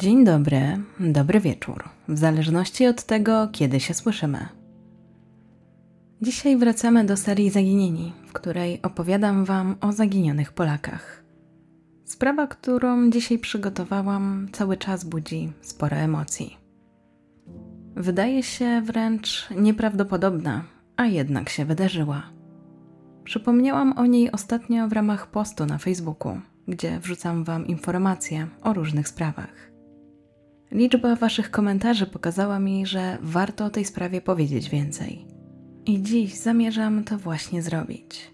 Dzień dobry, dobry wieczór, w zależności od tego, kiedy się słyszymy. Dzisiaj wracamy do serii Zaginieni, w której opowiadam Wam o zaginionych Polakach. Sprawa, którą dzisiaj przygotowałam, cały czas budzi sporo emocji. Wydaje się wręcz nieprawdopodobna, a jednak się wydarzyła. Przypomniałam o niej ostatnio w ramach postu na Facebooku, gdzie wrzucam Wam informacje o różnych sprawach. Liczba Waszych komentarzy pokazała mi, że warto o tej sprawie powiedzieć więcej. I dziś zamierzam to właśnie zrobić.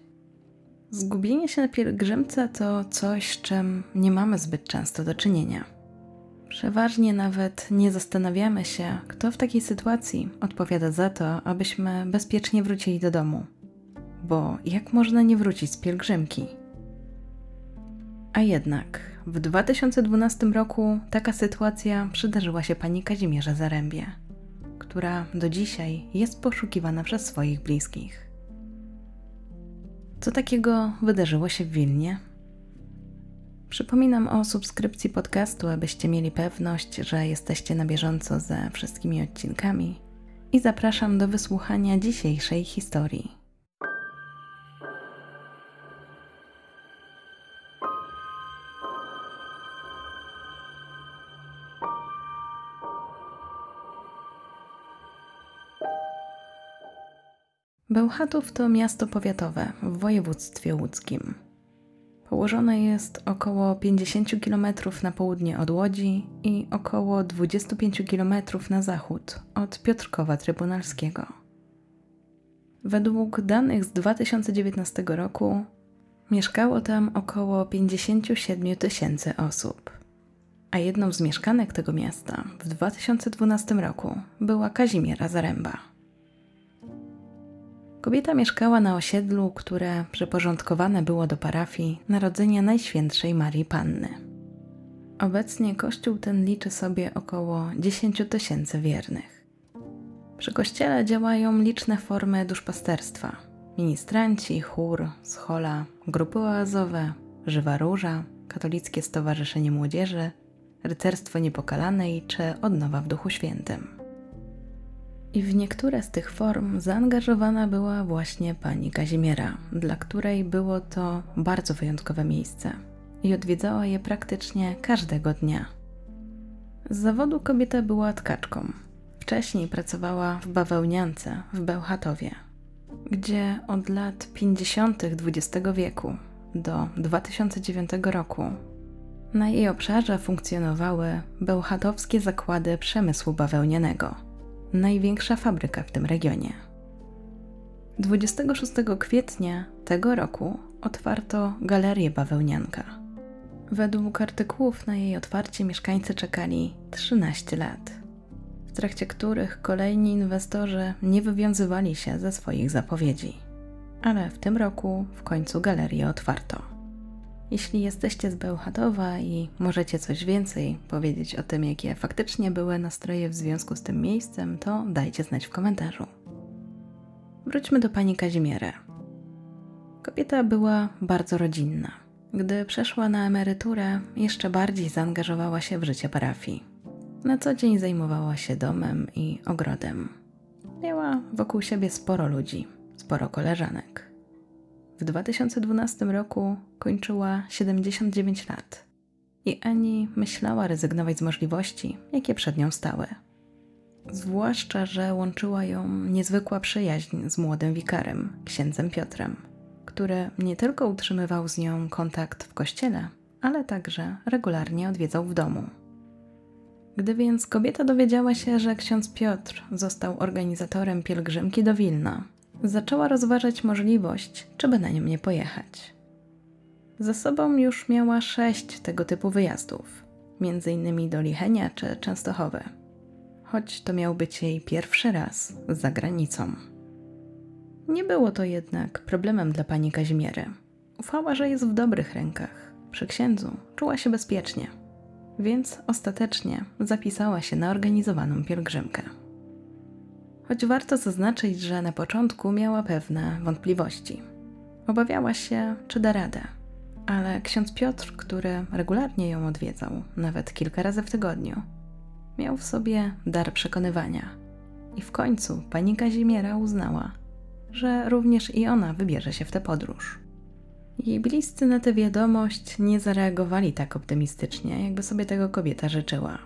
Zgubienie się na pielgrzymce to coś, z czym nie mamy zbyt często do czynienia. Przeważnie nawet nie zastanawiamy się, kto w takiej sytuacji odpowiada za to, abyśmy bezpiecznie wrócili do domu. Bo jak można nie wrócić z pielgrzymki? A jednak w 2012 roku taka sytuacja przydarzyła się pani Kazimierze Zarębie, która do dzisiaj jest poszukiwana przez swoich bliskich. Co takiego wydarzyło się w Wilnie? Przypominam o subskrypcji podcastu, abyście mieli pewność, że jesteście na bieżąco ze wszystkimi odcinkami i zapraszam do wysłuchania dzisiejszej historii. Bełchatów to miasto powiatowe w województwie łódzkim. Położone jest około 50 km na południe od Łodzi i około 25 km na zachód od Piotrkowa Trybunalskiego. Według danych z 2019 roku mieszkało tam około 57 tysięcy osób, a jedną z mieszkanek tego miasta w 2012 roku była Kazimiera Zaręba. Kobieta mieszkała na osiedlu, które przyporządkowane było do parafii Narodzenia Najświętszej Marii Panny. Obecnie kościół ten liczy sobie około 10 tysięcy wiernych. Przy kościele działają liczne formy duszpasterstwa. Ministranci, chór, schola, grupy oazowe, Żywa Róża, Katolickie Stowarzyszenie Młodzieży, Rycerstwo Niepokalanej czy Odnowa w Duchu Świętym. I w niektóre z tych form zaangażowana była właśnie pani Kazimiera, dla której było to bardzo wyjątkowe miejsce i odwiedzała je praktycznie każdego dnia. Z zawodu kobieta była tkaczką. Wcześniej pracowała w bawełniance w Bełchatowie, gdzie od lat 50. XX wieku do 2009 roku na jej obszarze funkcjonowały bełchatowskie zakłady przemysłu bawełnianego – największa fabryka w tym regionie. 26 kwietnia tego roku otwarto galerię bawełnianka. Według artykułów na jej otwarcie mieszkańcy czekali 13 lat, w trakcie których kolejni inwestorzy nie wywiązywali się ze swoich zapowiedzi. Ale w tym roku w końcu galerię otwarto. Jeśli jesteście z Bełchatowa i możecie coś więcej powiedzieć o tym, jakie faktycznie były nastroje w związku z tym miejscem, to dajcie znać w komentarzu. Wróćmy do pani Kazimiery. Kobieta była bardzo rodzinna. Gdy przeszła na emeryturę, jeszcze bardziej zaangażowała się w życie parafii. Na co dzień zajmowała się domem i ogrodem. Miała wokół siebie sporo ludzi, sporo koleżanek. W 2012 roku kończyła 79 lat i ani myślała rezygnować z możliwości, jakie przed nią stały. Zwłaszcza, że łączyła ją niezwykła przyjaźń z młodym wikarem, księdzem Piotrem, który nie tylko utrzymywał z nią kontakt w kościele, ale także regularnie odwiedzał w domu. Gdy więc kobieta dowiedziała się, że ksiądz Piotr został organizatorem pielgrzymki do Wilna, zaczęła rozważać możliwość, czy by na nią nie pojechać. Za sobą już miała sześć tego typu wyjazdów, innymi do Lichenia czy Częstochowy, choć to miał być jej pierwszy raz za granicą. Nie było to jednak problemem dla pani Kazimiery. Ufała, że jest w dobrych rękach. Przy księdzu czuła się bezpiecznie, więc ostatecznie zapisała się na organizowaną pielgrzymkę choć warto zaznaczyć, że na początku miała pewne wątpliwości. Obawiała się, czy da radę. ale ksiądz Piotr, który regularnie ją odwiedzał, nawet kilka razy w tygodniu, miał w sobie dar przekonywania. I w końcu pani Kazimiera uznała, że również i ona wybierze się w tę podróż. Jej bliscy na tę wiadomość nie zareagowali tak optymistycznie, jakby sobie tego kobieta życzyła.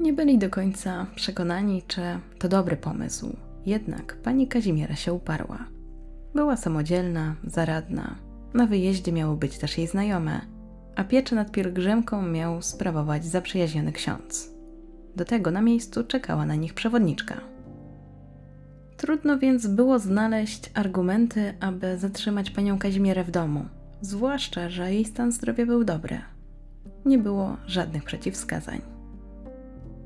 Nie byli do końca przekonani, czy to dobry pomysł, jednak pani Kazimiera się uparła. Była samodzielna, zaradna. Na wyjeździe miało być też jej znajome, a pieczę nad pielgrzymką miał sprawować zaprzyjaźniony ksiądz. Do tego na miejscu czekała na nich przewodniczka. Trudno więc było znaleźć argumenty, aby zatrzymać panią Kazimierę w domu, zwłaszcza, że jej stan zdrowia był dobry. Nie było żadnych przeciwwskazań.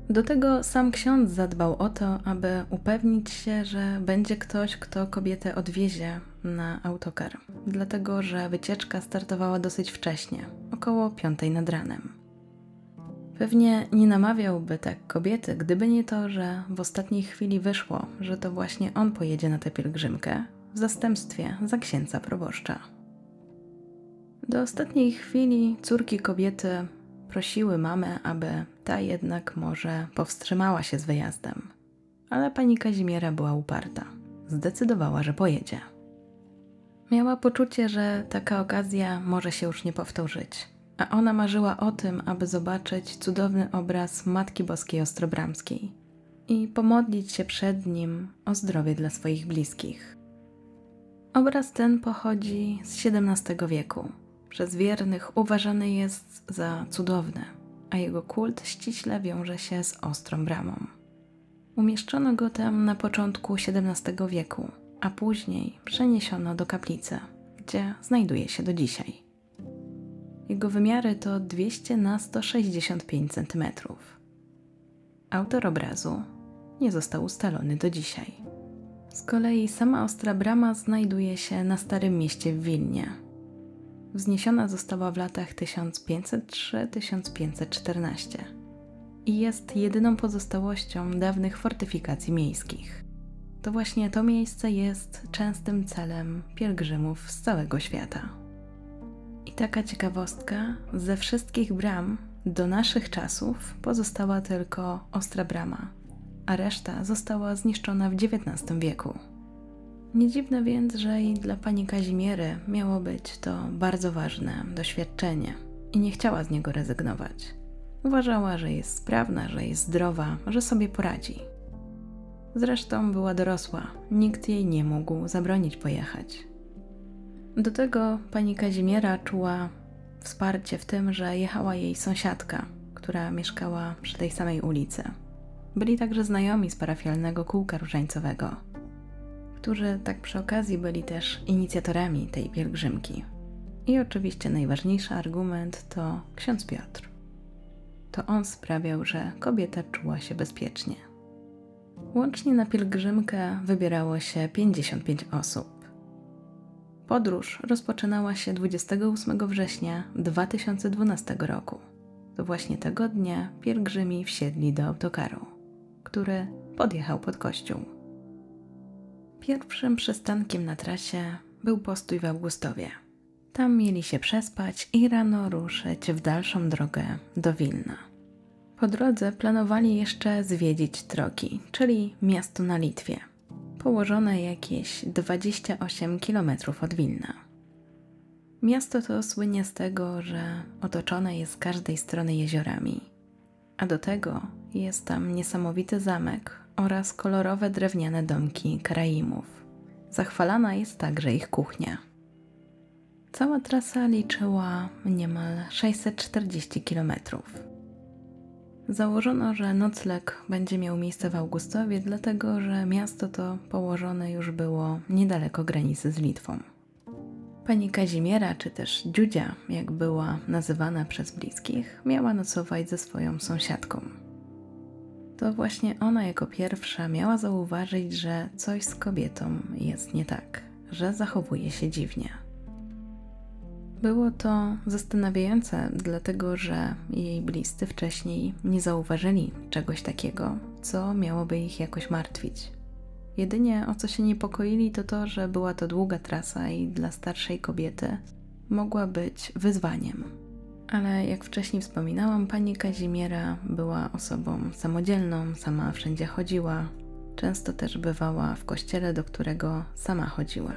Do tego sam ksiądz zadbał o to, aby upewnić się, że będzie ktoś, kto kobietę odwiezie na autokar, dlatego że wycieczka startowała dosyć wcześnie, około piątej nad ranem. Pewnie nie namawiałby tak kobiety, gdyby nie to, że w ostatniej chwili wyszło, że to właśnie on pojedzie na tę pielgrzymkę w zastępstwie za księdza proboszcza. Do ostatniej chwili córki kobiety prosiły mamę, aby ta jednak może powstrzymała się z wyjazdem. Ale pani Kazimiera była uparta. Zdecydowała, że pojedzie. Miała poczucie, że taka okazja może się już nie powtórzyć, a ona marzyła o tym, aby zobaczyć cudowny obraz Matki Boskiej Ostrobramskiej i pomodlić się przed nim o zdrowie dla swoich bliskich. Obraz ten pochodzi z XVII wieku przez wiernych uważany jest za cudowny, a jego kult ściśle wiąże się z ostrą bramą. Umieszczono go tam na początku XVII wieku, a później przeniesiono do kaplicy, gdzie znajduje się do dzisiaj. Jego wymiary to 200 na 165 cm. Autor obrazu nie został ustalony do dzisiaj. Z kolei sama Ostra Brama znajduje się na Starym Mieście w Wilnie, wzniesiona została w latach 1503-1514 i jest jedyną pozostałością dawnych fortyfikacji miejskich. To właśnie to miejsce jest częstym celem pielgrzymów z całego świata. I taka ciekawostka, ze wszystkich bram do naszych czasów pozostała tylko Ostra Brama, a reszta została zniszczona w XIX wieku. Nie dziwne więc, że i dla pani Kazimiery miało być to bardzo ważne doświadczenie i nie chciała z niego rezygnować. Uważała, że jest sprawna, że jest zdrowa, że sobie poradzi. Zresztą była dorosła, nikt jej nie mógł zabronić pojechać. Do tego pani Kazimiera czuła wsparcie w tym, że jechała jej sąsiadka, która mieszkała przy tej samej ulicy. Byli także znajomi z parafialnego kółka różańcowego którzy tak przy okazji byli też inicjatorami tej pielgrzymki. I oczywiście najważniejszy argument to ksiądz Piotr. To on sprawiał, że kobieta czuła się bezpiecznie. Łącznie na pielgrzymkę wybierało się 55 osób. Podróż rozpoczynała się 28 września 2012 roku. To właśnie tego dnia pielgrzymi wsiedli do autokaru, który podjechał pod kościół. Pierwszym przystankiem na trasie był postój w Augustowie. Tam mieli się przespać i rano ruszyć w dalszą drogę do Wilna. Po drodze planowali jeszcze zwiedzić Troki, czyli miasto na Litwie, położone jakieś 28 km od Wilna. Miasto to słynie z tego, że otoczone jest z każdej strony jeziorami, a do tego jest tam niesamowity zamek oraz kolorowe drewniane domki Karaimów. Zachwalana jest także ich kuchnia. Cała trasa liczyła niemal 640 km. Założono, że nocleg będzie miał miejsce w Augustowie, dlatego że miasto to położone już było niedaleko granicy z Litwą. Pani Kazimiera, czy też Dziudzia, jak była nazywana przez bliskich, miała nocować ze swoją sąsiadką to właśnie ona jako pierwsza miała zauważyć, że coś z kobietą jest nie tak, że zachowuje się dziwnie. Było to zastanawiające, dlatego że jej bliscy wcześniej nie zauważyli czegoś takiego, co miałoby ich jakoś martwić. Jedynie o co się niepokoili, to to, że była to długa trasa i dla starszej kobiety mogła być wyzwaniem. Ale jak wcześniej wspominałam, pani Kazimiera była osobą samodzielną, sama wszędzie chodziła, często też bywała w kościele, do którego sama chodziła.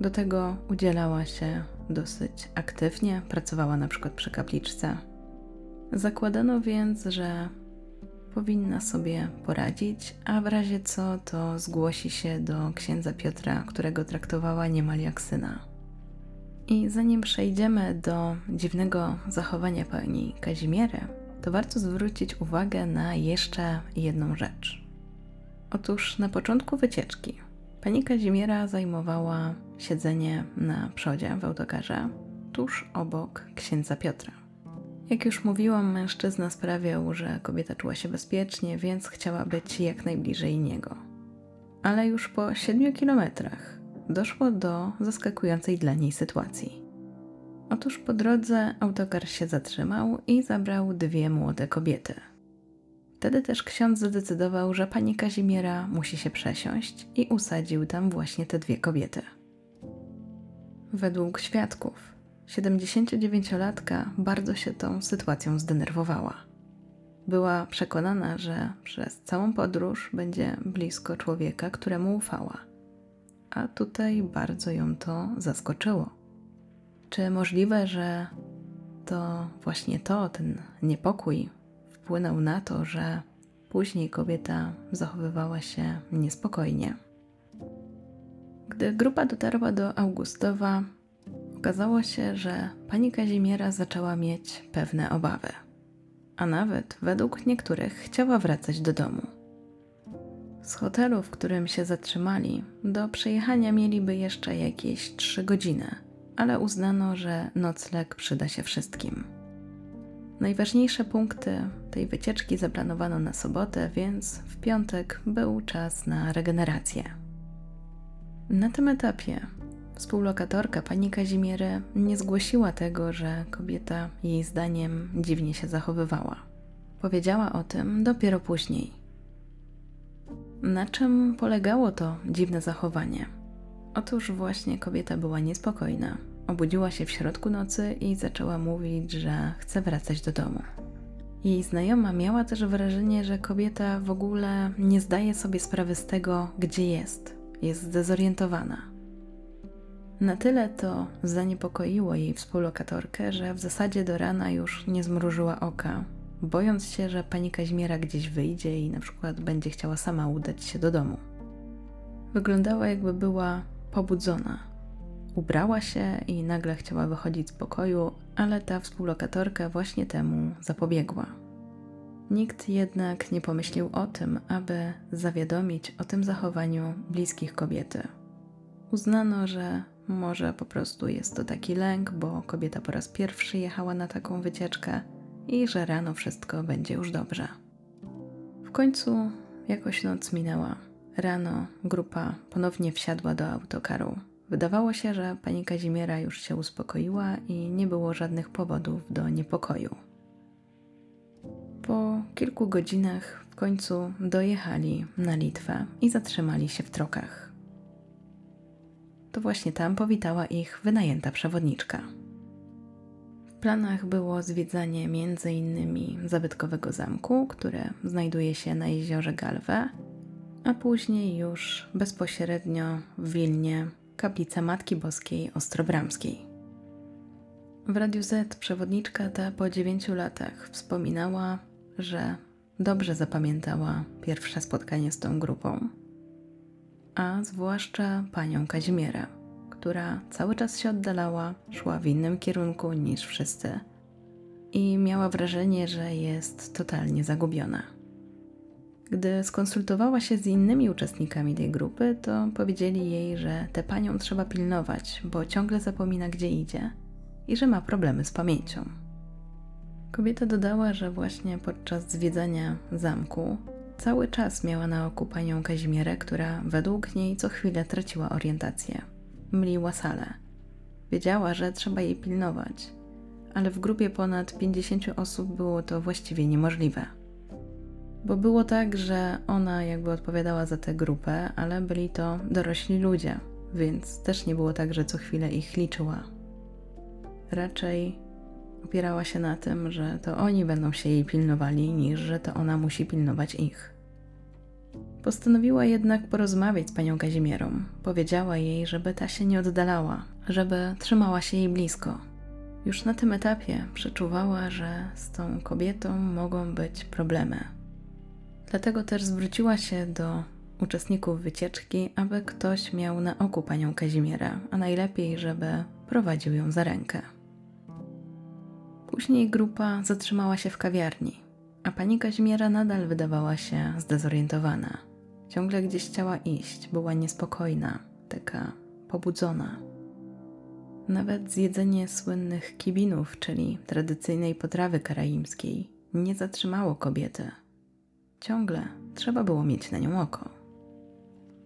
Do tego udzielała się dosyć aktywnie, pracowała na przykład przy kapliczce. Zakładano więc, że powinna sobie poradzić, a w razie co to zgłosi się do księdza Piotra, którego traktowała niemal jak syna. I zanim przejdziemy do dziwnego zachowania pani Kazimiery, to warto zwrócić uwagę na jeszcze jedną rzecz. Otóż na początku wycieczki pani Kazimiera zajmowała siedzenie na przodzie w autokarze, tuż obok księdza Piotra. Jak już mówiłam, mężczyzna sprawiał, że kobieta czuła się bezpiecznie, więc chciała być jak najbliżej niego. Ale już po siedmiu kilometrach doszło do zaskakującej dla niej sytuacji. Otóż po drodze autokar się zatrzymał i zabrał dwie młode kobiety. Wtedy też ksiądz zadecydował, że pani Kazimiera musi się przesiąść i usadził tam właśnie te dwie kobiety. Według świadków, 79-latka bardzo się tą sytuacją zdenerwowała. Była przekonana, że przez całą podróż będzie blisko człowieka, któremu ufała. A tutaj bardzo ją to zaskoczyło. Czy możliwe, że to właśnie to, ten niepokój wpłynął na to, że później kobieta zachowywała się niespokojnie? Gdy grupa dotarła do Augustowa, Okazało się, że pani Kazimiera zaczęła mieć pewne obawy, a nawet według niektórych chciała wracać do domu. Z hotelu, w którym się zatrzymali, do przejechania mieliby jeszcze jakieś trzy godziny, ale uznano, że nocleg przyda się wszystkim. Najważniejsze punkty tej wycieczki zaplanowano na sobotę, więc w piątek był czas na regenerację. Na tym etapie Współlokatorka pani Kazimiery nie zgłosiła tego, że kobieta jej zdaniem dziwnie się zachowywała. Powiedziała o tym dopiero później. Na czym polegało to dziwne zachowanie? Otóż właśnie kobieta była niespokojna. Obudziła się w środku nocy i zaczęła mówić, że chce wracać do domu. Jej znajoma miała też wrażenie, że kobieta w ogóle nie zdaje sobie sprawy z tego, gdzie jest. Jest zdezorientowana. Na tyle to zaniepokoiło jej współlokatorkę, że w zasadzie do rana już nie zmrużyła oka, bojąc się, że pani Kaźmiera gdzieś wyjdzie i na przykład będzie chciała sama udać się do domu. Wyglądała jakby była pobudzona. Ubrała się i nagle chciała wychodzić z pokoju, ale ta współlokatorka właśnie temu zapobiegła. Nikt jednak nie pomyślał o tym, aby zawiadomić o tym zachowaniu bliskich kobiety. Uznano, że może po prostu jest to taki lęk, bo kobieta po raz pierwszy jechała na taką wycieczkę i że rano wszystko będzie już dobrze. W końcu jakoś noc minęła. Rano grupa ponownie wsiadła do autokaru. Wydawało się, że pani Kazimiera już się uspokoiła i nie było żadnych powodów do niepokoju. Po kilku godzinach w końcu dojechali na Litwę i zatrzymali się w trokach to właśnie tam powitała ich wynajęta przewodniczka. Planach było zwiedzanie m.in. zabytkowego zamku, które znajduje się na jeziorze Galwę, a później już bezpośrednio w Wilnie kaplica Matki Boskiej Ostrobramskiej. W Radiu Z przewodniczka ta po dziewięciu latach wspominała, że dobrze zapamiętała pierwsze spotkanie z tą grupą a zwłaszcza panią Kazimierę, która cały czas się oddalała, szła w innym kierunku niż wszyscy i miała wrażenie, że jest totalnie zagubiona. Gdy skonsultowała się z innymi uczestnikami tej grupy, to powiedzieli jej, że tę panią trzeba pilnować, bo ciągle zapomina, gdzie idzie i że ma problemy z pamięcią. Kobieta dodała, że właśnie podczas zwiedzania zamku Cały czas miała na oku panią Kazimierę, która według niej co chwilę traciła orientację. Mliła salę. Wiedziała, że trzeba jej pilnować, ale w grupie ponad 50 osób było to właściwie niemożliwe. Bo było tak, że ona jakby odpowiadała za tę grupę, ale byli to dorośli ludzie, więc też nie było tak, że co chwilę ich liczyła. raczej opierała się na tym, że to oni będą się jej pilnowali, niż że to ona musi pilnować ich. Postanowiła jednak porozmawiać z panią Kazimierą. Powiedziała jej, żeby ta się nie oddalała, żeby trzymała się jej blisko. Już na tym etapie przeczuwała, że z tą kobietą mogą być problemy. Dlatego też zwróciła się do uczestników wycieczki, aby ktoś miał na oku panią Kazimiera, a najlepiej, żeby prowadził ją za rękę. Później grupa zatrzymała się w kawiarni, a pani Kazimiera nadal wydawała się zdezorientowana. Ciągle gdzieś chciała iść, była niespokojna, taka pobudzona. Nawet zjedzenie słynnych kibinów, czyli tradycyjnej potrawy karaimskiej, nie zatrzymało kobiety. Ciągle trzeba było mieć na nią oko.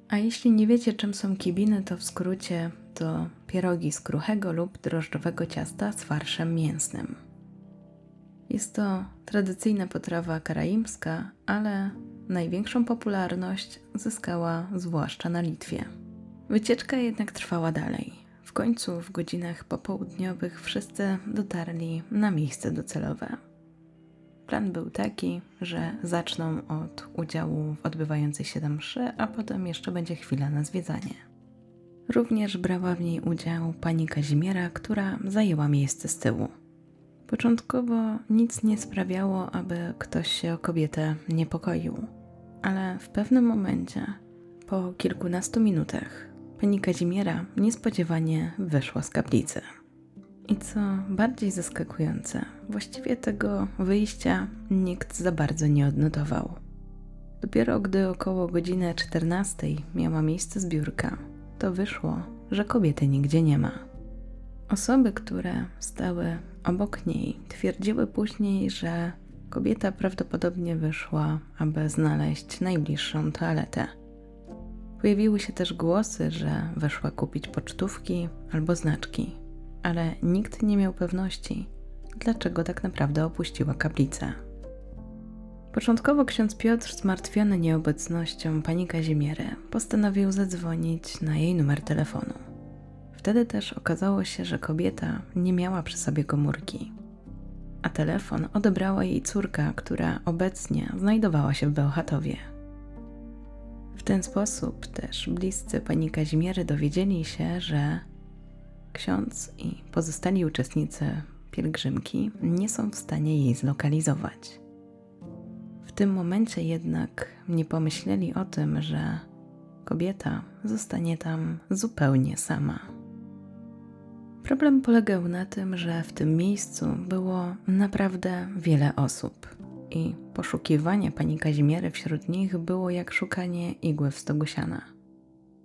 A jeśli nie wiecie, czym są kibiny, to w skrócie to pierogi z kruchego lub drożdżowego ciasta z farszem mięsnym. Jest to tradycyjna potrawa karaimska, ale największą popularność zyskała zwłaszcza na Litwie. Wycieczka jednak trwała dalej. W końcu w godzinach popołudniowych wszyscy dotarli na miejsce docelowe. Plan był taki, że zaczną od udziału w odbywającej się tam mszy, a potem jeszcze będzie chwila na zwiedzanie. Również brała w niej udział pani Kazimiera, która zajęła miejsce z tyłu. Początkowo nic nie sprawiało, aby ktoś się o kobietę niepokoił, ale w pewnym momencie, po kilkunastu minutach, pani Kazimiera niespodziewanie wyszła z kaplicy. I co bardziej zaskakujące, właściwie tego wyjścia nikt za bardzo nie odnotował. Dopiero gdy około godziny 14 miała miejsce zbiórka, to wyszło, że kobiety nigdzie nie ma. Osoby, które stały obok niej, twierdziły później, że kobieta prawdopodobnie wyszła, aby znaleźć najbliższą toaletę. Pojawiły się też głosy, że weszła kupić pocztówki albo znaczki ale nikt nie miał pewności, dlaczego tak naprawdę opuściła kaplicę. Początkowo ksiądz Piotr, zmartwiony nieobecnością pani Kazimiery, postanowił zadzwonić na jej numer telefonu. Wtedy też okazało się, że kobieta nie miała przy sobie komórki, a telefon odebrała jej córka, która obecnie znajdowała się w Bełchatowie. W ten sposób też bliscy pani Kazimiery dowiedzieli się, że ksiądz i pozostali uczestnicy pielgrzymki nie są w stanie jej zlokalizować. W tym momencie jednak nie pomyśleli o tym, że kobieta zostanie tam zupełnie sama. Problem polegał na tym, że w tym miejscu było naprawdę wiele osób i poszukiwanie pani Kazimiery wśród nich było jak szukanie igły w stogu siana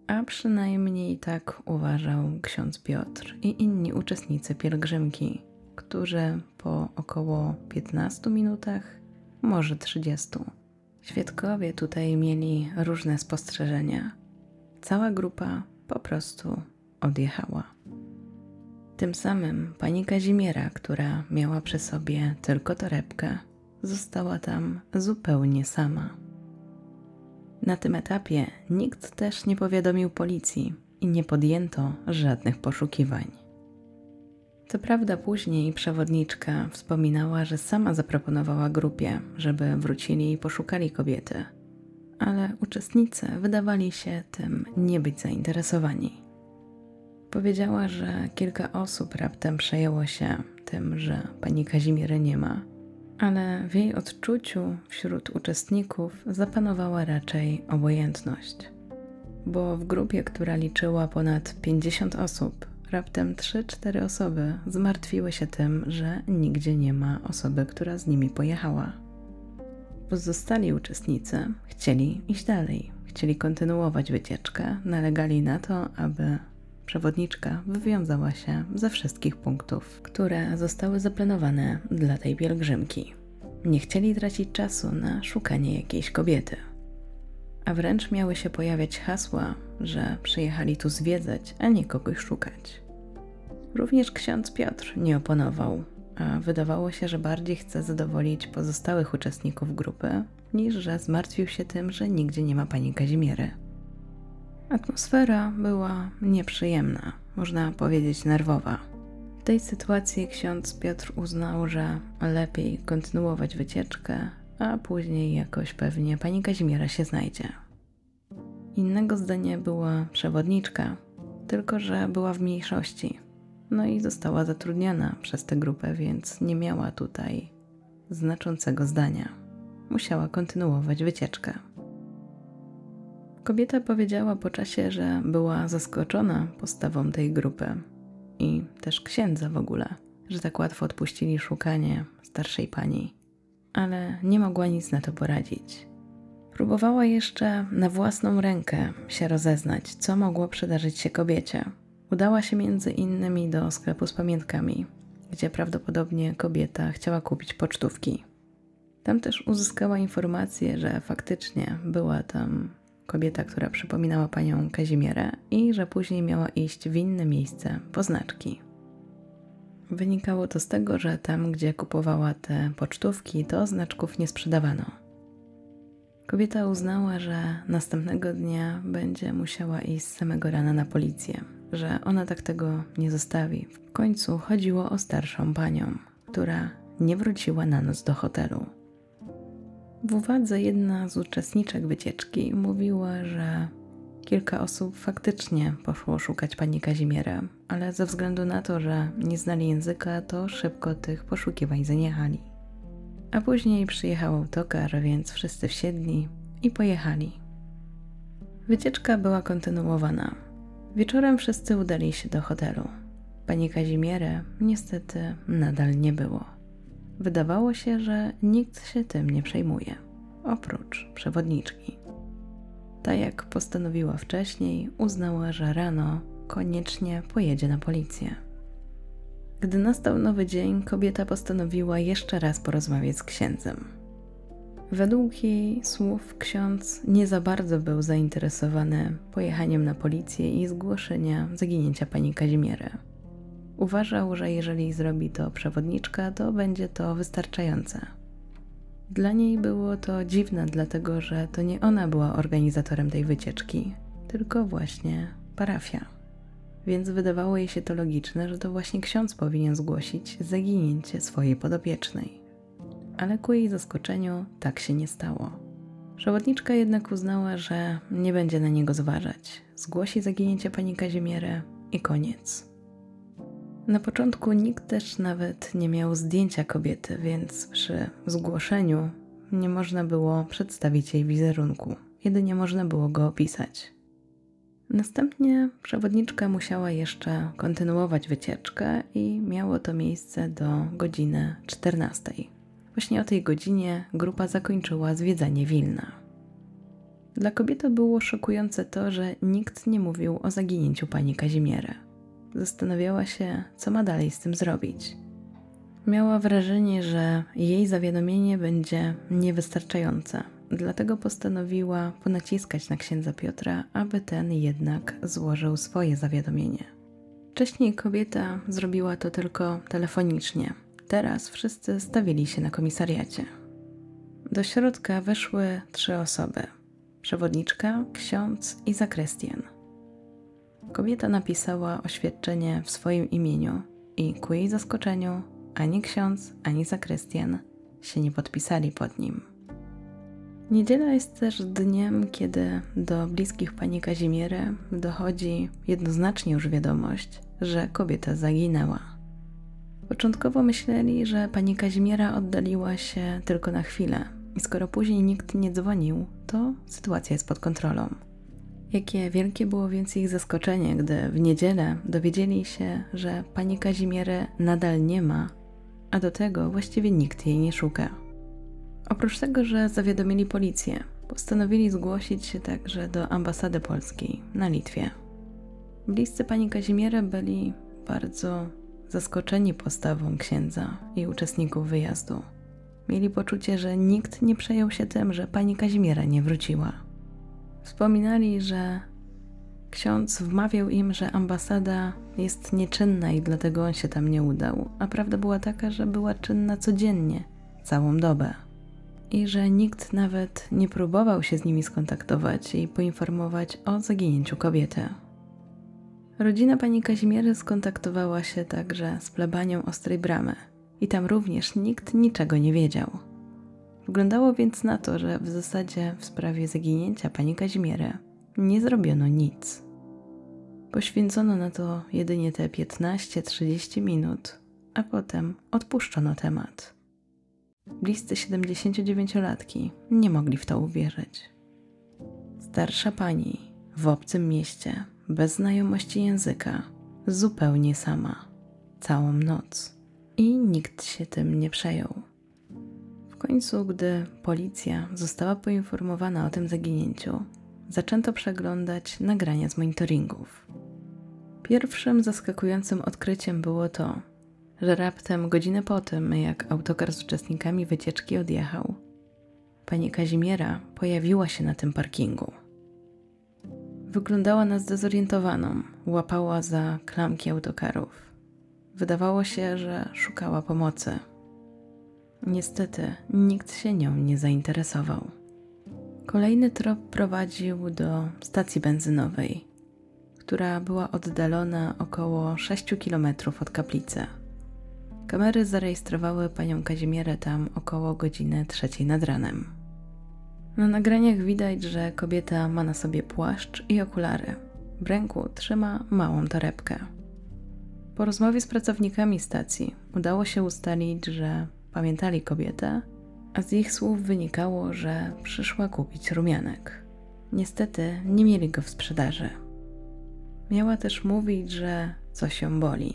a przynajmniej tak uważał ksiądz Piotr i inni uczestnicy pielgrzymki, którzy po około 15 minutach, może 30, świadkowie tutaj mieli różne spostrzeżenia. Cała grupa po prostu odjechała. Tym samym pani Kazimiera, która miała przy sobie tylko torebkę, została tam zupełnie sama. Na tym etapie nikt też nie powiadomił policji i nie podjęto żadnych poszukiwań. Co prawda, później przewodniczka wspominała, że sama zaproponowała grupie, żeby wrócili i poszukali kobiety, ale uczestnicy wydawali się tym nie być zainteresowani. Powiedziała, że kilka osób raptem przejęło się tym, że pani Kazimiery nie ma ale w jej odczuciu wśród uczestników zapanowała raczej obojętność. Bo w grupie, która liczyła ponad 50 osób, raptem 3-4 osoby zmartwiły się tym, że nigdzie nie ma osoby, która z nimi pojechała. Pozostali uczestnicy chcieli iść dalej, chcieli kontynuować wycieczkę, nalegali na to, aby przewodniczka wywiązała się ze wszystkich punktów, które zostały zaplanowane dla tej pielgrzymki. Nie chcieli tracić czasu na szukanie jakiejś kobiety. A wręcz miały się pojawiać hasła, że przyjechali tu zwiedzać, a nie kogoś szukać. Również ksiądz Piotr nie oponował, a wydawało się, że bardziej chce zadowolić pozostałych uczestników grupy, niż że zmartwił się tym, że nigdzie nie ma pani Kazimiery. Atmosfera była nieprzyjemna, można powiedzieć nerwowa. tej sytuacji ksiądz Piotr uznał, że lepiej kontynuować wycieczkę, a później jakoś pewnie pani Kazimiera się znajdzie. Innego zdania była przewodniczka, tylko że była w mniejszości. No i została zatrudniona przez tę grupę, więc nie miała tutaj znaczącego zdania. Musiała kontynuować wycieczkę. Kobieta powiedziała po czasie, że była zaskoczona postawą tej grupy i też księdza w ogóle, że tak łatwo odpuścili szukanie starszej pani, ale nie mogła nic na to poradzić. Próbowała jeszcze na własną rękę się rozeznać, co mogło przydarzyć się kobiecie. Udała się między innymi do sklepu z pamiątkami, gdzie prawdopodobnie kobieta chciała kupić pocztówki. Tam też uzyskała informację, że faktycznie była tam kobieta, która przypominała panią Kazimierę i że później miała iść w inne miejsce po znaczki. Wynikało to z tego, że tam, gdzie kupowała te pocztówki, to znaczków nie sprzedawano. Kobieta uznała, że następnego dnia będzie musiała iść z samego rana na policję, że ona tak tego nie zostawi. W końcu chodziło o starszą panią, która nie wróciła na noc do hotelu. W uwadze jedna z uczestniczek wycieczki mówiła, że kilka osób faktycznie poszło szukać pani Kazimierę, ale ze względu na to, że nie znali języka, to szybko tych poszukiwań zaniechali. A później przyjechał autokar, więc wszyscy wsiedli i pojechali. Wycieczka była kontynuowana. Wieczorem wszyscy udali się do hotelu. Pani Kazimierę niestety nadal nie było. Wydawało się, że nikt się tym nie przejmuje, oprócz przewodniczki. Ta, jak postanowiła wcześniej, uznała, że rano koniecznie pojedzie na policję. Gdy nastał nowy dzień, kobieta postanowiła jeszcze raz porozmawiać z księdzem. Według jej słów ksiądz nie za bardzo był zainteresowany pojechaniem na policję i zgłoszeniem zaginięcia pani Kazimiery. Uważał, że jeżeli zrobi to przewodniczka, to będzie to wystarczające. Dla niej było to dziwne, dlatego że to nie ona była organizatorem tej wycieczki, tylko właśnie parafia. Więc wydawało jej się to logiczne, że to właśnie ksiądz powinien zgłosić zaginięcie swojej podopiecznej. Ale ku jej zaskoczeniu tak się nie stało. Przewodniczka jednak uznała, że nie będzie na niego zważać. Zgłosi zaginięcie pani Kazimiery i koniec. Na początku nikt też nawet nie miał zdjęcia kobiety, więc przy zgłoszeniu nie można było przedstawić jej wizerunku, jedynie można było go opisać. Następnie przewodniczka musiała jeszcze kontynuować wycieczkę i miało to miejsce do godziny 14. Właśnie o tej godzinie grupa zakończyła zwiedzanie Wilna. Dla kobiety było szokujące to, że nikt nie mówił o zaginięciu pani Kazimiery. Zastanawiała się, co ma dalej z tym zrobić. Miała wrażenie, że jej zawiadomienie będzie niewystarczające, dlatego postanowiła ponaciskać na księdza Piotra, aby ten jednak złożył swoje zawiadomienie. Wcześniej kobieta zrobiła to tylko telefonicznie. Teraz wszyscy stawili się na komisariacie. Do środka weszły trzy osoby: przewodniczka, ksiądz i zakrestian. Kobieta napisała oświadczenie w swoim imieniu i ku jej zaskoczeniu ani ksiądz, ani zakrystian się nie podpisali pod nim. Niedziela jest też dniem, kiedy do bliskich pani Kazimiery dochodzi jednoznacznie już wiadomość, że kobieta zaginęła. Początkowo myśleli, że pani Kazimiera oddaliła się tylko na chwilę i skoro później nikt nie dzwonił, to sytuacja jest pod kontrolą. Jakie wielkie było więc ich zaskoczenie, gdy w niedzielę dowiedzieli się, że pani Kazimiery nadal nie ma, a do tego właściwie nikt jej nie szuka. Oprócz tego, że zawiadomili policję, postanowili zgłosić się także do ambasady polskiej na Litwie. Bliscy pani Kazimiery byli bardzo zaskoczeni postawą księdza i uczestników wyjazdu. Mieli poczucie, że nikt nie przejął się tym, że pani Kazimiera nie wróciła. Wspominali, że ksiądz wmawiał im, że ambasada jest nieczynna i dlatego on się tam nie udał, a prawda była taka, że była czynna codziennie, całą dobę. I że nikt nawet nie próbował się z nimi skontaktować i poinformować o zaginięciu kobiety. Rodzina pani Kazimiery skontaktowała się także z plebanią Ostrej Bramy i tam również nikt niczego nie wiedział. Wyglądało więc na to, że w zasadzie w sprawie zaginięcia pani Kazimiery nie zrobiono nic. Poświęcono na to jedynie te 15-30 minut, a potem odpuszczono temat. Bliscy 79-latki nie mogli w to uwierzyć. Starsza pani w obcym mieście, bez znajomości języka, zupełnie sama, całą noc i nikt się tym nie przejął. Końcu, gdy policja została poinformowana o tym zaginięciu, zaczęto przeglądać nagrania z monitoringów. Pierwszym zaskakującym odkryciem było to, że raptem godzinę po tym, jak autokar z uczestnikami wycieczki odjechał, pani Kazimiera pojawiła się na tym parkingu. Wyglądała na zdezorientowaną, łapała za klamki autokarów. Wydawało się, że szukała pomocy. Niestety, nikt się nią nie zainteresował. Kolejny trop prowadził do stacji benzynowej, która była oddalona około 6 km od kaplicy. Kamery zarejestrowały panią Kazimierę tam około godziny trzeciej nad ranem. Na nagraniach widać, że kobieta ma na sobie płaszcz i okulary. W ręku trzyma małą torebkę. Po rozmowie z pracownikami stacji udało się ustalić, że pamiętali kobietę, a z ich słów wynikało, że przyszła kupić rumianek. Niestety nie mieli go w sprzedaży. Miała też mówić, że coś ją boli,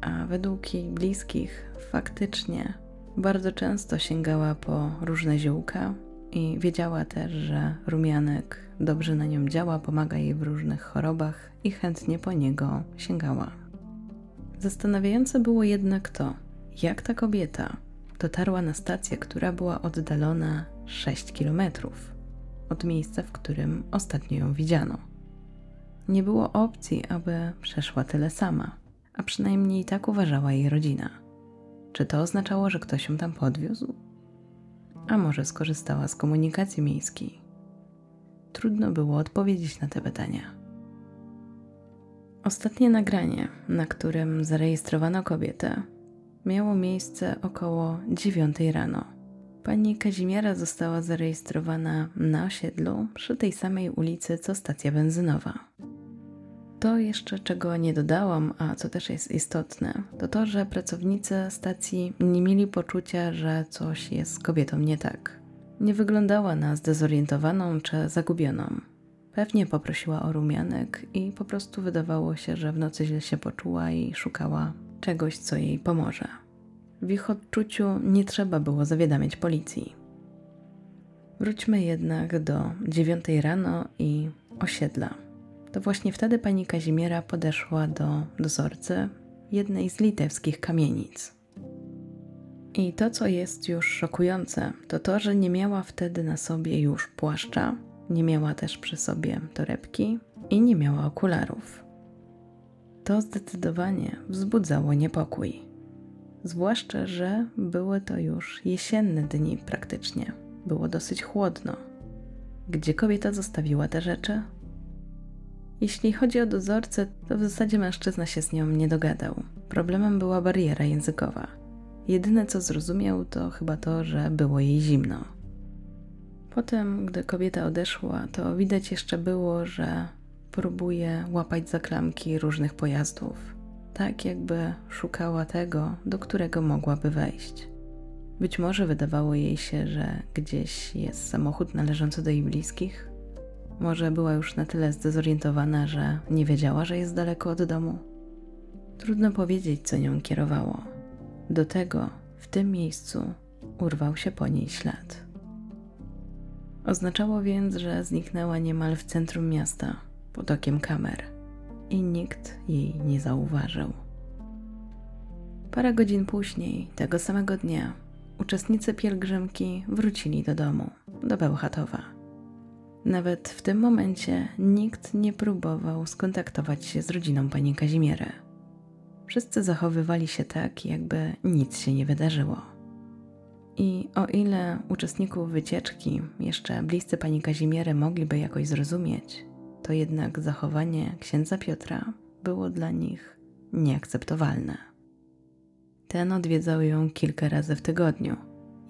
a według jej bliskich faktycznie bardzo często sięgała po różne ziółka i wiedziała też, że rumianek dobrze na nią działa, pomaga jej w różnych chorobach i chętnie po niego sięgała. Zastanawiające było jednak to, jak ta kobieta dotarła na stację, która była oddalona 6 kilometrów od miejsca, w którym ostatnio ją widziano. Nie było opcji, aby przeszła tyle sama, a przynajmniej tak uważała jej rodzina. Czy to oznaczało, że ktoś ją tam podwiózł? A może skorzystała z komunikacji miejskiej? Trudno było odpowiedzieć na te pytania. Ostatnie nagranie, na którym zarejestrowano kobietę, miało miejsce około 9 rano. Pani Kazimiera została zarejestrowana na osiedlu przy tej samej ulicy co stacja benzynowa. To jeszcze czego nie dodałam, a co też jest istotne, to to, że pracownicy stacji nie mieli poczucia, że coś jest z kobietą nie tak. Nie wyglądała na zdezorientowaną czy zagubioną. Pewnie poprosiła o rumianek i po prostu wydawało się, że w nocy źle się poczuła i szukała czegoś, co jej pomoże. W ich odczuciu nie trzeba było zawiadamiać policji. Wróćmy jednak do dziewiątej rano i osiedla. To właśnie wtedy pani Kazimiera podeszła do dozorcy jednej z litewskich kamienic. I to, co jest już szokujące, to to, że nie miała wtedy na sobie już płaszcza, nie miała też przy sobie torebki i nie miała okularów. To zdecydowanie wzbudzało niepokój. Zwłaszcza, że były to już jesienne dni praktycznie. Było dosyć chłodno. Gdzie kobieta zostawiła te rzeczy? Jeśli chodzi o dozorcę, to w zasadzie mężczyzna się z nią nie dogadał. Problemem była bariera językowa. Jedyne co zrozumiał, to chyba to, że było jej zimno. Potem, gdy kobieta odeszła, to widać jeszcze było, że próbuje łapać za klamki różnych pojazdów, tak jakby szukała tego, do którego mogłaby wejść. Być może wydawało jej się, że gdzieś jest samochód należący do jej bliskich, może była już na tyle zdezorientowana, że nie wiedziała, że jest daleko od domu. Trudno powiedzieć, co nią kierowało. Do tego w tym miejscu urwał się po niej ślad. Oznaczało więc, że zniknęła niemal w centrum miasta, pod okiem kamer, i nikt jej nie zauważył. Parę godzin później, tego samego dnia, uczestnicy pielgrzymki wrócili do domu, do Bełchatowa. Nawet w tym momencie nikt nie próbował skontaktować się z rodziną pani Kazimiery. Wszyscy zachowywali się tak, jakby nic się nie wydarzyło. I o ile uczestników wycieczki, jeszcze bliscy pani Kazimiery mogliby jakoś zrozumieć, to jednak zachowanie księdza Piotra było dla nich nieakceptowalne. Ten odwiedzał ją kilka razy w tygodniu.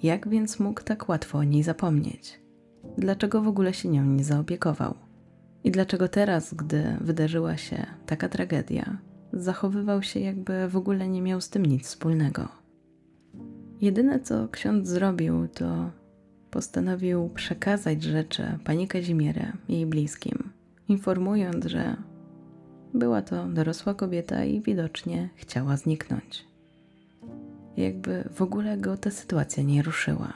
Jak więc mógł tak łatwo o niej zapomnieć? Dlaczego w ogóle się nią nie zaopiekował? I dlaczego teraz, gdy wydarzyła się taka tragedia, zachowywał się, jakby w ogóle nie miał z tym nic wspólnego? Jedyne, co ksiądz zrobił, to postanowił przekazać rzeczy pani Kazimierę jej bliskim, informując, że była to dorosła kobieta i widocznie chciała zniknąć. Jakby w ogóle go ta sytuacja nie ruszyła.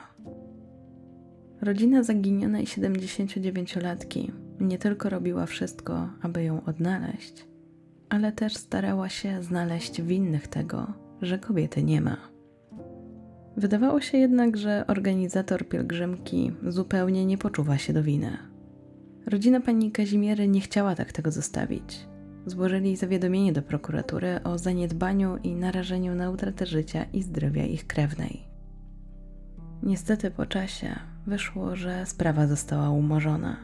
Rodzina zaginionej 79-latki nie tylko robiła wszystko, aby ją odnaleźć, ale też starała się znaleźć winnych tego, że kobiety nie ma. Wydawało się jednak, że organizator pielgrzymki zupełnie nie poczuwa się do winy. Rodzina pani Kazimiery nie chciała tak tego zostawić. Złożyli zawiadomienie do prokuratury o zaniedbaniu i narażeniu na utratę życia i zdrowia ich krewnej. Niestety po czasie wyszło, że sprawa została umorzona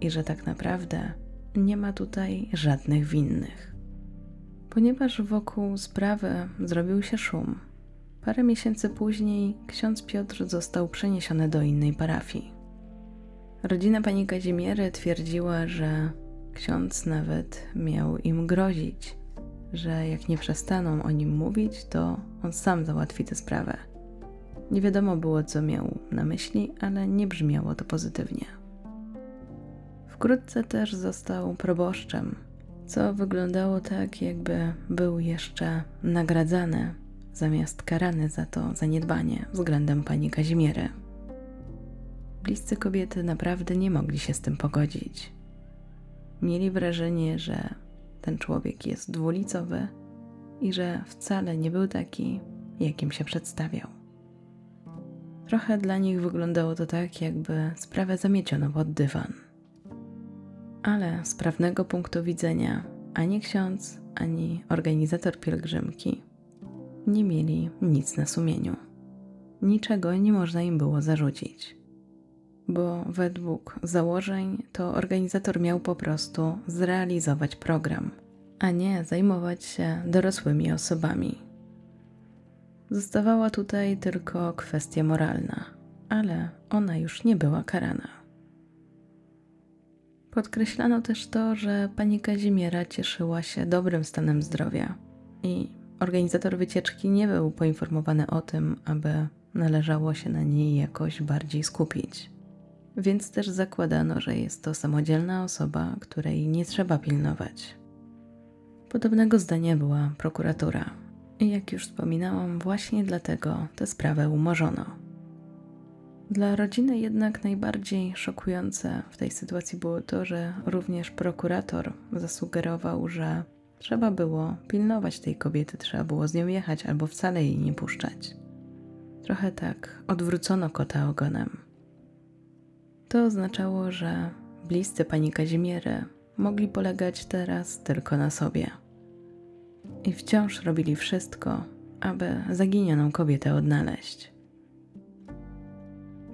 i że tak naprawdę nie ma tutaj żadnych winnych. Ponieważ wokół sprawy zrobił się szum, parę miesięcy później ksiądz Piotr został przeniesiony do innej parafii. Rodzina pani Kazimiery twierdziła, że ksiądz nawet miał im grozić, że jak nie przestaną o nim mówić, to on sam załatwi tę sprawę. Nie wiadomo było, co miał na myśli, ale nie brzmiało to pozytywnie. Wkrótce też został proboszczem, co wyglądało tak, jakby był jeszcze nagradzany zamiast karany za to zaniedbanie względem pani Kazimiery. Bliscy kobiety naprawdę nie mogli się z tym pogodzić. Mieli wrażenie, że ten człowiek jest dwulicowy i że wcale nie był taki, jakim się przedstawiał. Trochę dla nich wyglądało to tak, jakby sprawę zamieciono pod dywan. Ale z prawnego punktu widzenia ani ksiądz, ani organizator pielgrzymki nie mieli nic na sumieniu. Niczego nie można im było zarzucić bo według założeń to organizator miał po prostu zrealizować program, a nie zajmować się dorosłymi osobami. Zostawała tutaj tylko kwestia moralna, ale ona już nie była karana. Podkreślano też to, że pani Kazimiera cieszyła się dobrym stanem zdrowia i organizator wycieczki nie był poinformowany o tym, aby należało się na niej jakoś bardziej skupić więc też zakładano, że jest to samodzielna osoba, której nie trzeba pilnować. Podobnego zdania była prokuratura. I jak już wspominałam, właśnie dlatego tę sprawę umorzono. Dla rodziny jednak najbardziej szokujące w tej sytuacji było to, że również prokurator zasugerował, że trzeba było pilnować tej kobiety, trzeba było z nią jechać albo wcale jej nie puszczać. Trochę tak odwrócono kota ogonem. To oznaczało, że bliscy pani Kazimiery mogli polegać teraz tylko na sobie. I wciąż robili wszystko, aby zaginioną kobietę odnaleźć.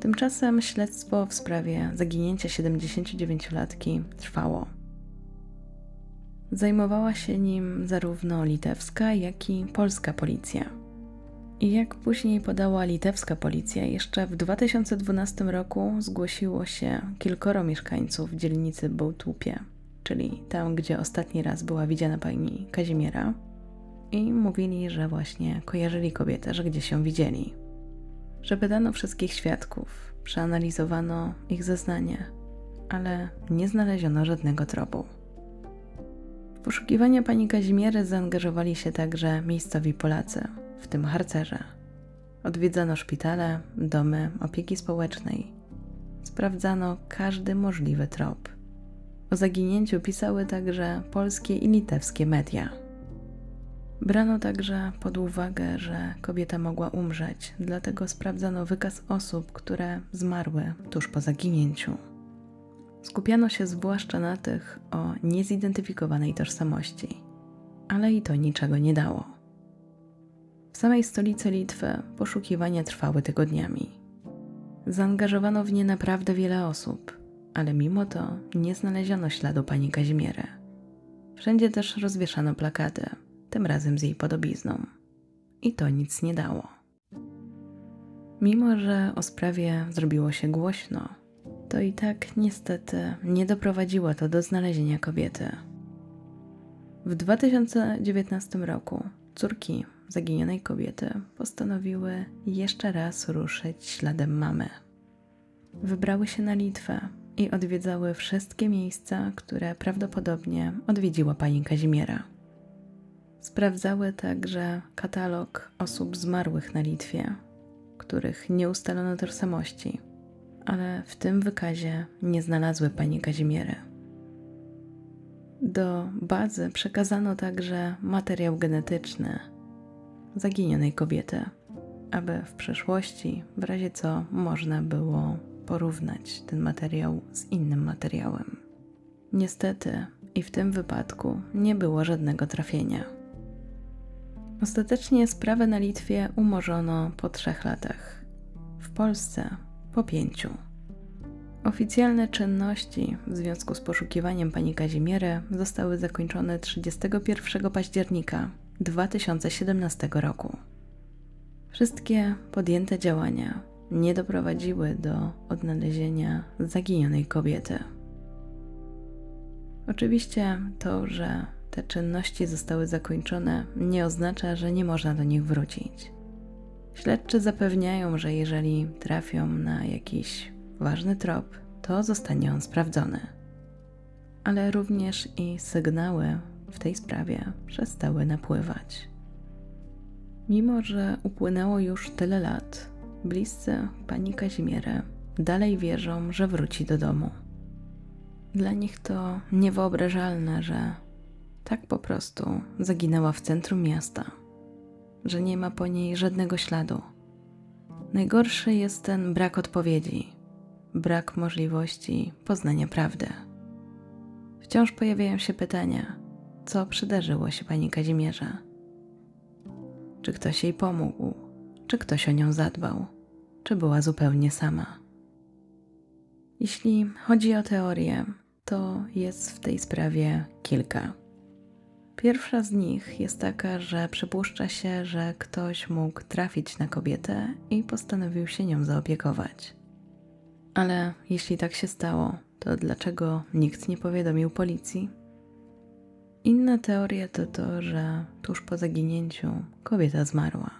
Tymczasem śledztwo w sprawie zaginięcia 79-latki trwało. Zajmowała się nim zarówno litewska, jak i polska policja. I jak później podała litewska policja, jeszcze w 2012 roku zgłosiło się kilkoro mieszkańców dzielnicy Bołtupie, czyli tam, gdzie ostatni raz była widziana pani Kazimiera, i mówili, że właśnie kojarzyli kobietę, że gdzieś ją widzieli. Że wydano wszystkich świadków, przeanalizowano ich zeznania, ale nie znaleziono żadnego tropu. W poszukiwania pani Kazimiery zaangażowali się także miejscowi Polacy – w tym harcerze. Odwiedzano szpitale, domy opieki społecznej. Sprawdzano każdy możliwy trop. O zaginięciu pisały także polskie i litewskie media. Brano także pod uwagę, że kobieta mogła umrzeć, dlatego sprawdzano wykaz osób, które zmarły tuż po zaginięciu. Skupiano się zwłaszcza na tych o niezidentyfikowanej tożsamości, ale i to niczego nie dało. W samej stolicy Litwy poszukiwania trwały tygodniami. Zaangażowano w nie naprawdę wiele osób, ale mimo to nie znaleziono śladu pani Kazimiery. Wszędzie też rozwieszano plakaty, tym razem z jej podobizną. I to nic nie dało. Mimo, że o sprawie zrobiło się głośno, to i tak niestety nie doprowadziło to do znalezienia kobiety. W 2019 roku córki zaginionej kobiety postanowiły jeszcze raz ruszyć śladem mamy. Wybrały się na Litwę i odwiedzały wszystkie miejsca, które prawdopodobnie odwiedziła pani Kazimiera. Sprawdzały także katalog osób zmarłych na Litwie, których nie ustalono tożsamości, ale w tym wykazie nie znalazły pani Kazimiery. Do bazy przekazano także materiał genetyczny zaginionej kobiety, aby w przyszłości, w razie co, można było porównać ten materiał z innym materiałem. Niestety, i w tym wypadku nie było żadnego trafienia. Ostatecznie sprawę na Litwie umorzono po trzech latach, w Polsce po pięciu. Oficjalne czynności w związku z poszukiwaniem pani Kazimiery zostały zakończone 31 października 2017 roku. Wszystkie podjęte działania nie doprowadziły do odnalezienia zaginionej kobiety. Oczywiście to, że te czynności zostały zakończone, nie oznacza, że nie można do nich wrócić. Śledczy zapewniają, że jeżeli trafią na jakiś ważny trop, to zostanie on sprawdzony. Ale również i sygnały w tej sprawie przestały napływać. Mimo, że upłynęło już tyle lat, bliscy pani Kazimierę dalej wierzą, że wróci do domu. Dla nich to niewyobrażalne, że tak po prostu zaginęła w centrum miasta, że nie ma po niej żadnego śladu. Najgorszy jest ten brak odpowiedzi, brak możliwości poznania prawdy. Wciąż pojawiają się pytania, co przydarzyło się pani Kazimierze. Czy ktoś jej pomógł? Czy ktoś o nią zadbał? Czy była zupełnie sama? Jeśli chodzi o teorię, to jest w tej sprawie kilka. Pierwsza z nich jest taka, że przypuszcza się, że ktoś mógł trafić na kobietę i postanowił się nią zaopiekować. Ale jeśli tak się stało, to dlaczego nikt nie powiadomił policji? Inna teoria to to, że tuż po zaginięciu kobieta zmarła.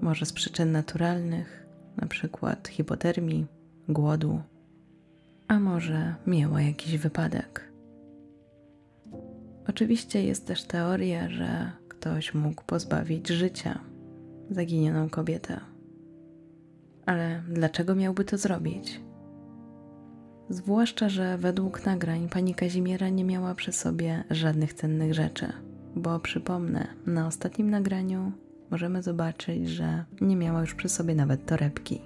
Może z przyczyn naturalnych, na przykład hipotermii, głodu, a może miała jakiś wypadek. Oczywiście jest też teoria, że ktoś mógł pozbawić życia zaginioną kobietę. Ale dlaczego miałby to zrobić? Zwłaszcza, że według nagrań pani Kazimiera nie miała przy sobie żadnych cennych rzeczy, bo przypomnę, na ostatnim nagraniu możemy zobaczyć, że nie miała już przy sobie nawet torebki.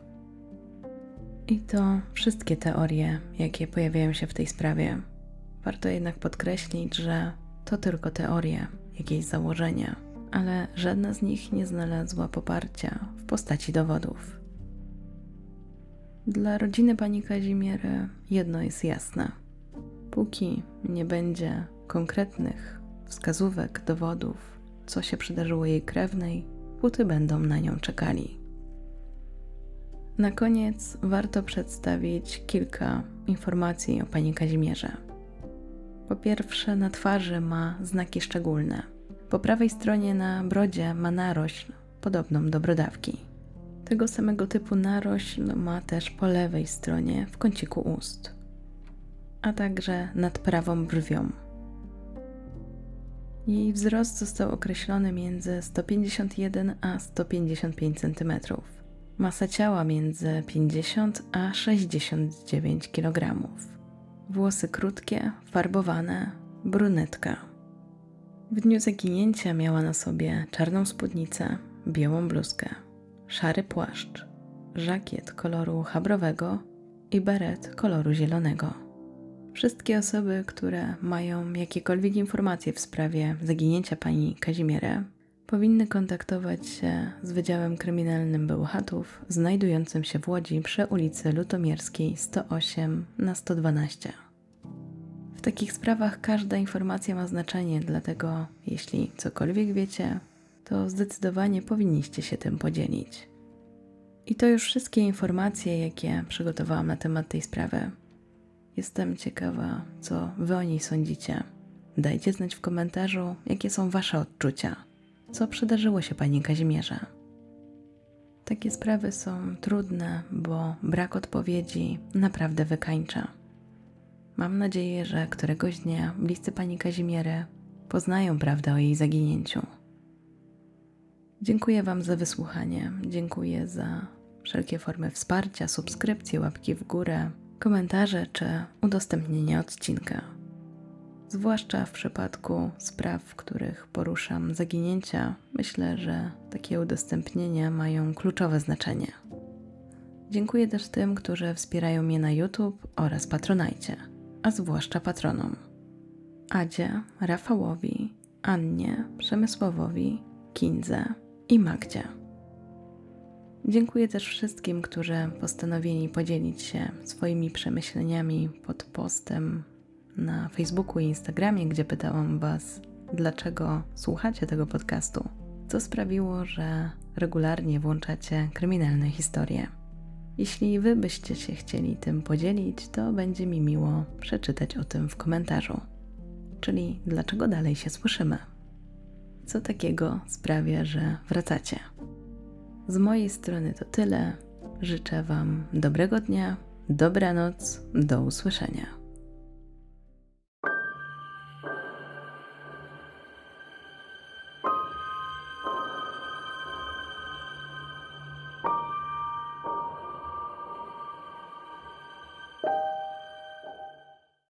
I to wszystkie teorie, jakie pojawiają się w tej sprawie. Warto jednak podkreślić, że to tylko teorie, jakieś założenia, ale żadna z nich nie znalazła poparcia w postaci dowodów. Dla rodziny pani Kazimiery jedno jest jasne. Póki nie będzie konkretnych wskazówek, dowodów, co się przydarzyło jej krewnej, póty będą na nią czekali. Na koniec warto przedstawić kilka informacji o pani Kazimierze. Po pierwsze, na twarzy ma znaki szczególne. Po prawej stronie na brodzie ma narośl podobną do brodawki. Tego samego typu narośl ma też po lewej stronie w kąciku ust, a także nad prawą brwią. Jej wzrost został określony między 151 a 155 cm. Masa ciała między 50 a 69 kg. Włosy krótkie, farbowane, brunetka. W dniu zaginięcia miała na sobie czarną spódnicę, białą bluzkę szary płaszcz, żakiet koloru chabrowego i beret koloru zielonego. Wszystkie osoby, które mają jakiekolwiek informacje w sprawie zaginięcia pani Kazimierę, powinny kontaktować się z Wydziałem Kryminalnym Bełchatów, znajdującym się w Łodzi przy ulicy Lutomierskiej 108 na 112 takich sprawach każda informacja ma znaczenie, dlatego jeśli cokolwiek wiecie, to zdecydowanie powinniście się tym podzielić. I to już wszystkie informacje, jakie przygotowałam na temat tej sprawy. Jestem ciekawa, co Wy o niej sądzicie. Dajcie znać w komentarzu, jakie są Wasze odczucia. Co przydarzyło się Pani Kazimierze? Takie sprawy są trudne, bo brak odpowiedzi naprawdę wykańcza. Mam nadzieję, że któregoś dnia bliscy Pani Kazimiery poznają prawdę o jej zaginięciu. Dziękuję Wam za wysłuchanie. Dziękuję za wszelkie formy wsparcia, subskrypcje, łapki w górę, komentarze czy udostępnienie odcinka. Zwłaszcza w przypadku spraw, w których poruszam zaginięcia, myślę, że takie udostępnienia mają kluczowe znaczenie. Dziękuję też tym, którzy wspierają mnie na YouTube oraz Patronajcie, a zwłaszcza patronom. Adzie, Rafałowi, Annie, Przemysławowi, Kindze i Magdzie. Dziękuję też wszystkim, którzy postanowili podzielić się swoimi przemyśleniami pod postem na Facebooku i Instagramie, gdzie pytałam Was, dlaczego słuchacie tego podcastu, co sprawiło, że regularnie włączacie kryminalne historie. Jeśli Wy byście się chcieli tym podzielić, to będzie mi miło przeczytać o tym w komentarzu. Czyli dlaczego dalej się słyszymy? Co takiego sprawia, że wracacie? Z mojej strony to tyle. Życzę Wam dobrego dnia, dobranoc, do usłyszenia.